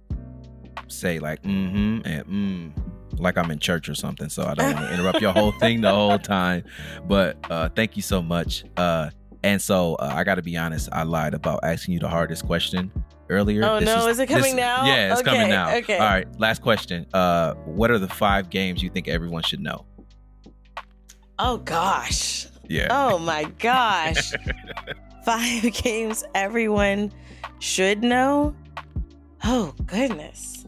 say like mm-hmm and mm like I'm in church or something. So I don't want to interrupt your whole thing the whole time. But uh, thank you so much. Uh, and so uh, I got to be honest, I lied about asking you the hardest question earlier. Oh this no, is, is, it coming this, now? Yeah, it's okay, coming now. Okay. All right, last question. Uh, what are the five games you think everyone should know? Oh gosh. Yeah. Oh my gosh. five games everyone should know. Oh goodness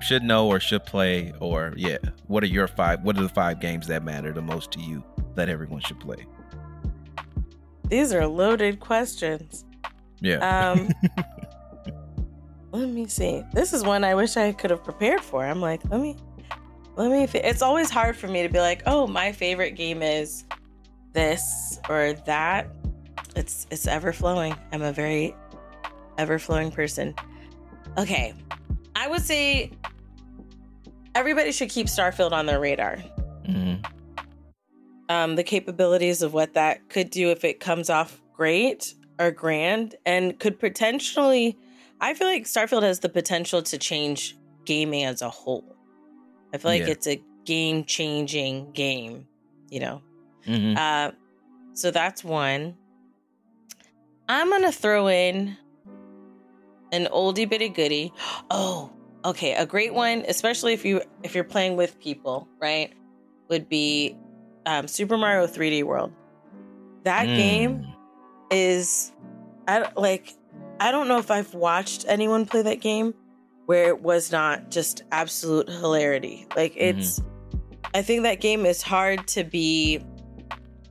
should know or should play or yeah what are your five what are the five games that matter the most to you that everyone should play? These are loaded questions. Yeah. Um let me see. This is one i wish i could have prepared for. I'm like let me let me it's always hard for me to be like oh my favorite game is this or that. It's it's ever flowing. I'm a very ever flowing person. Okay I would say everybody should keep Starfield on their radar. Mm-hmm. Um, the capabilities of what that could do if it comes off great are grand and could potentially I feel like Starfield has the potential to change gaming as a whole. I feel like Yeah. it's a game changing game, you know. Mhm. Uh, so that's one. I'm gonna throw in an oldie bitty goodie. Oh, okay, a great one, especially if you if you're playing with people, right? Would be um, Super Mario 3D World. That game Mm. is, I like. I don't know if I've watched anyone play that game where it was not just absolute hilarity. Like it's, I think that game is hard to be.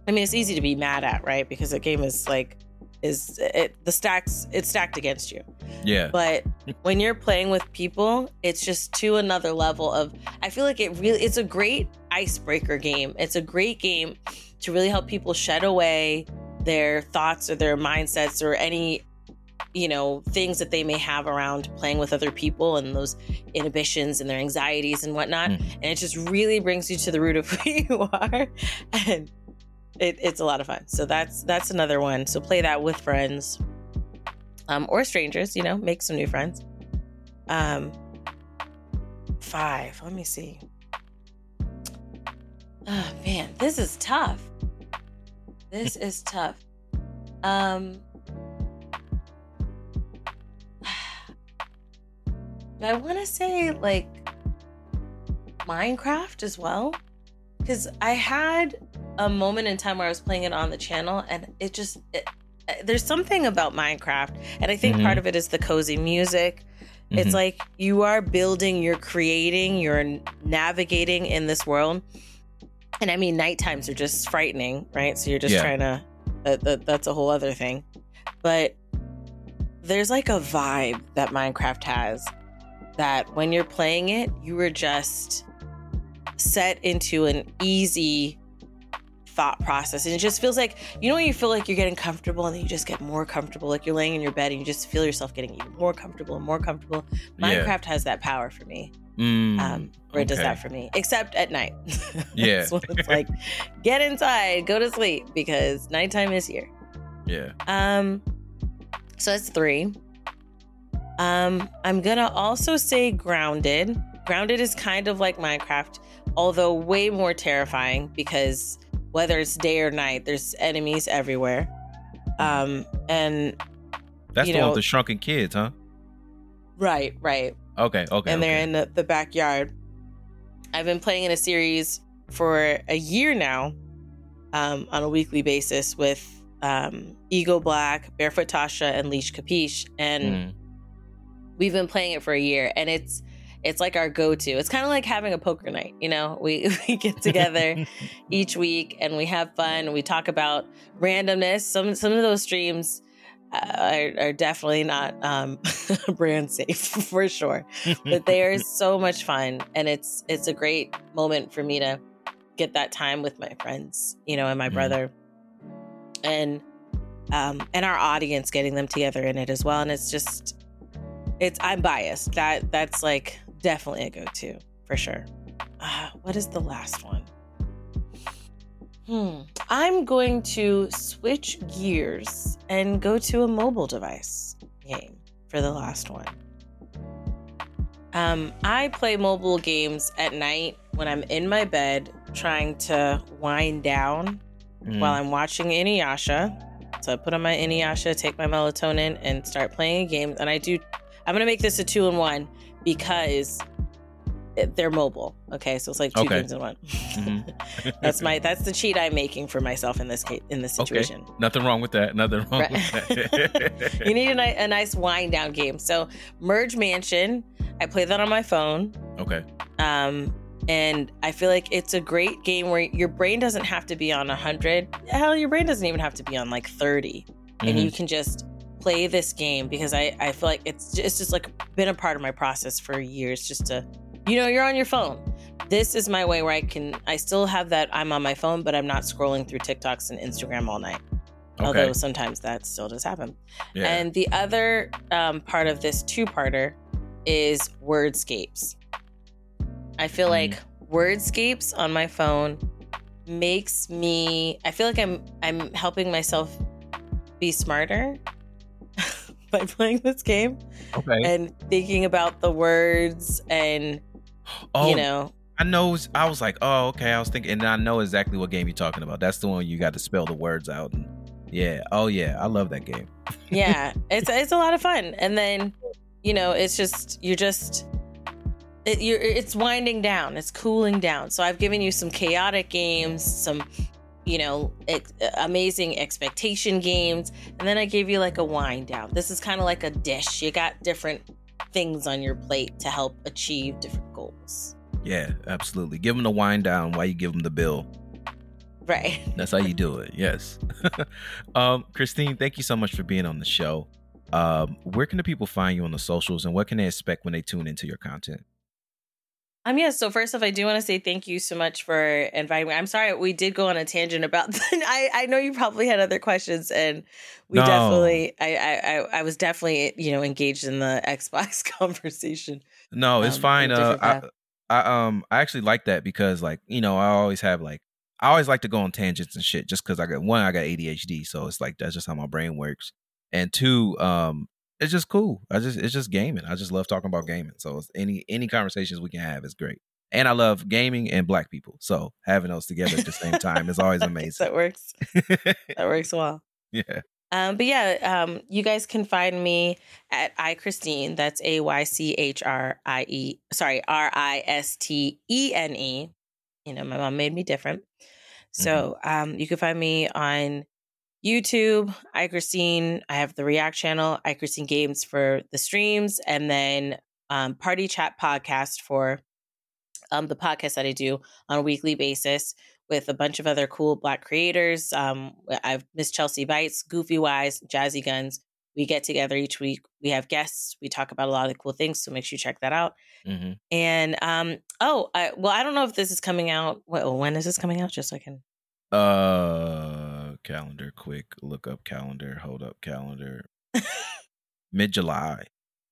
I mean, it's easy to be mad at, right? Because the game is like, is it the stacks? It's stacked against you. Yeah. But when you're playing with people, it's just to another level of. I feel like it really. It's a great icebreaker game. It's a great game to really help people shed away their thoughts or their mindsets or any you know things that they may have around playing with other people and those inhibitions and their anxieties and whatnot Mm. and it just really brings you to the root of who you are and it, it's a lot of fun. So that's that's another one. So play that with friends um, or strangers you know make some new friends. Um five. Let me see. Oh man this is tough. This is tough. Um I want to say like Minecraft as well. Because I had a moment in time where I was playing it on the channel and it just, it, there's something about Minecraft. And I think Mhm. part of it is the cozy music. It's Mhm. like you are building, you're creating, you're navigating in this world. And I mean, night times are just frightening, right? So you're just Yeah. trying to, that, that, that's a whole other thing. But there's like a vibe that Minecraft has that when you're playing it, you are just set into an easy thought process. And it just feels like, you know, when you feel like you're getting comfortable and then you just get more comfortable, like you're laying in your bed and you just feel yourself getting even more comfortable and more comfortable. Yeah. Minecraft has that power for me, Mm, um, where it does that for me, except at night. Yeah. When it's like, get inside, go to sleep because nighttime is here. Yeah. Um, so that's three. Um, I'm gonna also say grounded. Grounded is kind of like Minecraft, although way more terrifying because whether it's day or night, there's enemies everywhere. Um, and That's You the one know- with the shrunken kids, huh? right, right, Okay. Okay. and they're in the, the backyard. I've been playing in a series for a year now, um, on a weekly basis with um, Ego Black, Barefoot Tasha, and Leash Capiche, and. Mm. we've been playing it for a year and it's it's like our go-to. It's kind of like having a poker night you know? We, we get together each week and we have fun. We talk about randomness. Some some of those streams uh, are, are definitely not um, brand safe for sure. But they are so much fun and it's it's a great moment for me to get that time with my friends you know and my Mhm. brother. And um and our audience getting them together in it as well. And it's just it's i'm biased. That that's like definitely a go-to for sure uh, what is the last one hmm i'm going to switch gears and go to a mobile device game for the last one um, I play mobile games at night when I'm in my bed trying to wind down Mm. while I'm watching Inuyasha. So I put on my Inuyasha, take my melatonin, and start playing a game. And I do, I'm gonna make this a two in one because they're mobile. Okay, so it's like two Okay. games in one. Mhm. that's my that's the cheat I'm making for myself in this case in this Okay. situation. Nothing wrong with that. Nothing wrong Right. with that. You need a, a nice wind down game. So Merge Mansion, I play that on my phone. okay. Um, and I feel like it's a great game where your brain doesn't have to be on 100. Hell, your brain doesn't even have to be on like 30. And Mhm. you can just play this game because I, I feel like it's just, it's just like been a part of my process for years just to, you know, you're on your phone. This is my way where I can, I still have that I'm on my phone, but I'm not scrolling through TikToks and Instagram all night. Okay. Although sometimes that still does happen. yeah. And the other um, part of this two parter is wordscapes. I feel Mhm. like wordscapes on my phone makes me I feel like I'm I'm helping myself be smarter by playing this game Okay. and thinking about the words and oh, you know I know. I was like, oh, okay. I was thinking, and I know exactly what game you're talking about. That's the one you got to spell the words out. And yeah. Oh yeah. I love that game. yeah it's it's a lot of fun and then you know it's just you're just it, you're it's winding down it's cooling down so i've given you some chaotic games some you know ex- amazing expectation games and then i gave you like a wind down this is kind of like a dish you got different things on your plate to help achieve different goals Yeah, absolutely. Give them the wind down while you give them the bill. right That's how you do it. Yes. um, Christene, thank you so much for being on the show. Um, where can the people find you on the socials, and what can they expect when they tune into your content? Um, yeah, so first off, I do want to say thank you so much for inviting me. I'm sorry we did go on a tangent about I, I know you probably had other questions and we No. definitely I, I I I was definitely, you know, engaged in the Xbox conversation. No, it's Um, fine. Uh, I. I um I actually like that because like you know I always have like I always like to go on tangents and shit just because I got one I got ADHD so it's like that's just how my brain works and two um it's just cool I just it's just gaming I just love talking about gaming so it's any any conversations we can have is great and I love gaming and black people so having those together at the same time is always amazing that works. That works well. yeah Um, but yeah, um, you guys can find me at AyChristene. That's A Y C H R I E. Sorry, R I S T E N E. You know, my mom made me different. So um, you can find me on YouTube, AyChristene. I have the React channel, AyChristene Games for the streams, and then um, Party Chat podcast for um, the podcast that I do on a weekly basis with a bunch of other cool Black creators. Um, I've Miss Chelsea Bites, Goofy Wise, Jazzy Guns. We get together each week. We have guests. We talk about a lot of cool things. So make sure you check that out. hmm And um, oh, I, well, I don't know if this is coming out. Well, when is this coming out? Just so I can. uh calendar quick look up calendar hold up calendar mid July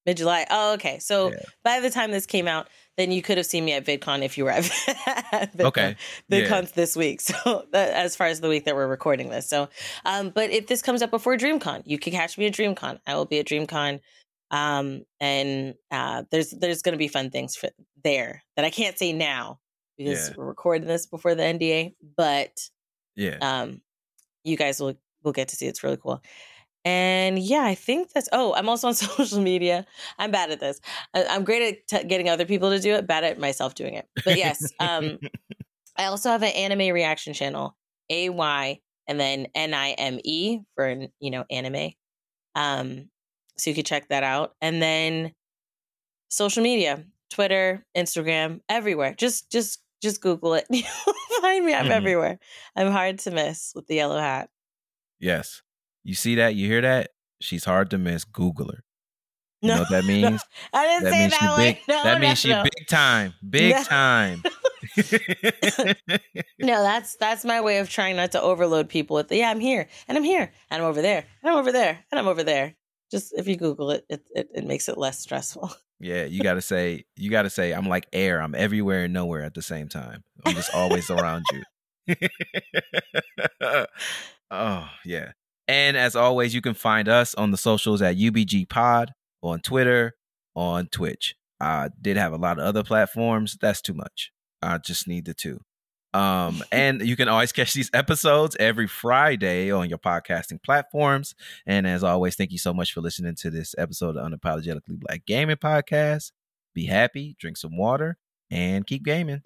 Mid July. Oh, okay. So Yeah. by the time this came out, then you could have seen me at VidCon if you were at VidCon. okay yeah. VidCon's this week. So that, as far as the week that we're recording this. So, um, but if this comes up before DreamCon, you can catch me at DreamCon. I will be at DreamCon. Um, and uh, there's there's going to be fun things for there that I can't say now because Yeah. we're recording this before the NDA. But yeah um, you guys will will get to see. It's really cool. And yeah, I think that's. Oh, I'm also on social media. I'm bad at this. I, I'm great at t- getting other people to do it. Bad at myself doing it. But yes, um, I also have an anime reaction channel, A Y, and then N I M E for you know anime. Um, so you can check that out. And then social media, Twitter, Instagram, everywhere. Just just just Google it. You'll Find me. I'm Mhm. everywhere. I'm hard to miss with the yellow hat. Yes. You see that? You hear that? She's hard to miss. Google her. You know what that no, means? I didn't that say means that way. big. No, that no, means she big time. Big No. time. No, that's that's my way of trying not to overload people with. Yeah, I'm here and I'm here and I'm over there and I'm over there and I'm over there. Just if you Google it, it it, it makes it less stressful. Yeah, you gotta say. You gotta say. I'm like air. I'm everywhere and nowhere at the same time. I'm just always around you. oh yeah. And as always, you can find us on the socials at UBG Pod on Twitter, on Twitch. I did have a lot of other platforms. That's too much. I just need the two. Um, and you can always catch these episodes every Friday on your podcasting platforms. And as always, thank you so much for listening to this episode of Unapologetically Black Gaming Podcast. Be happy, drink some water, and keep gaming.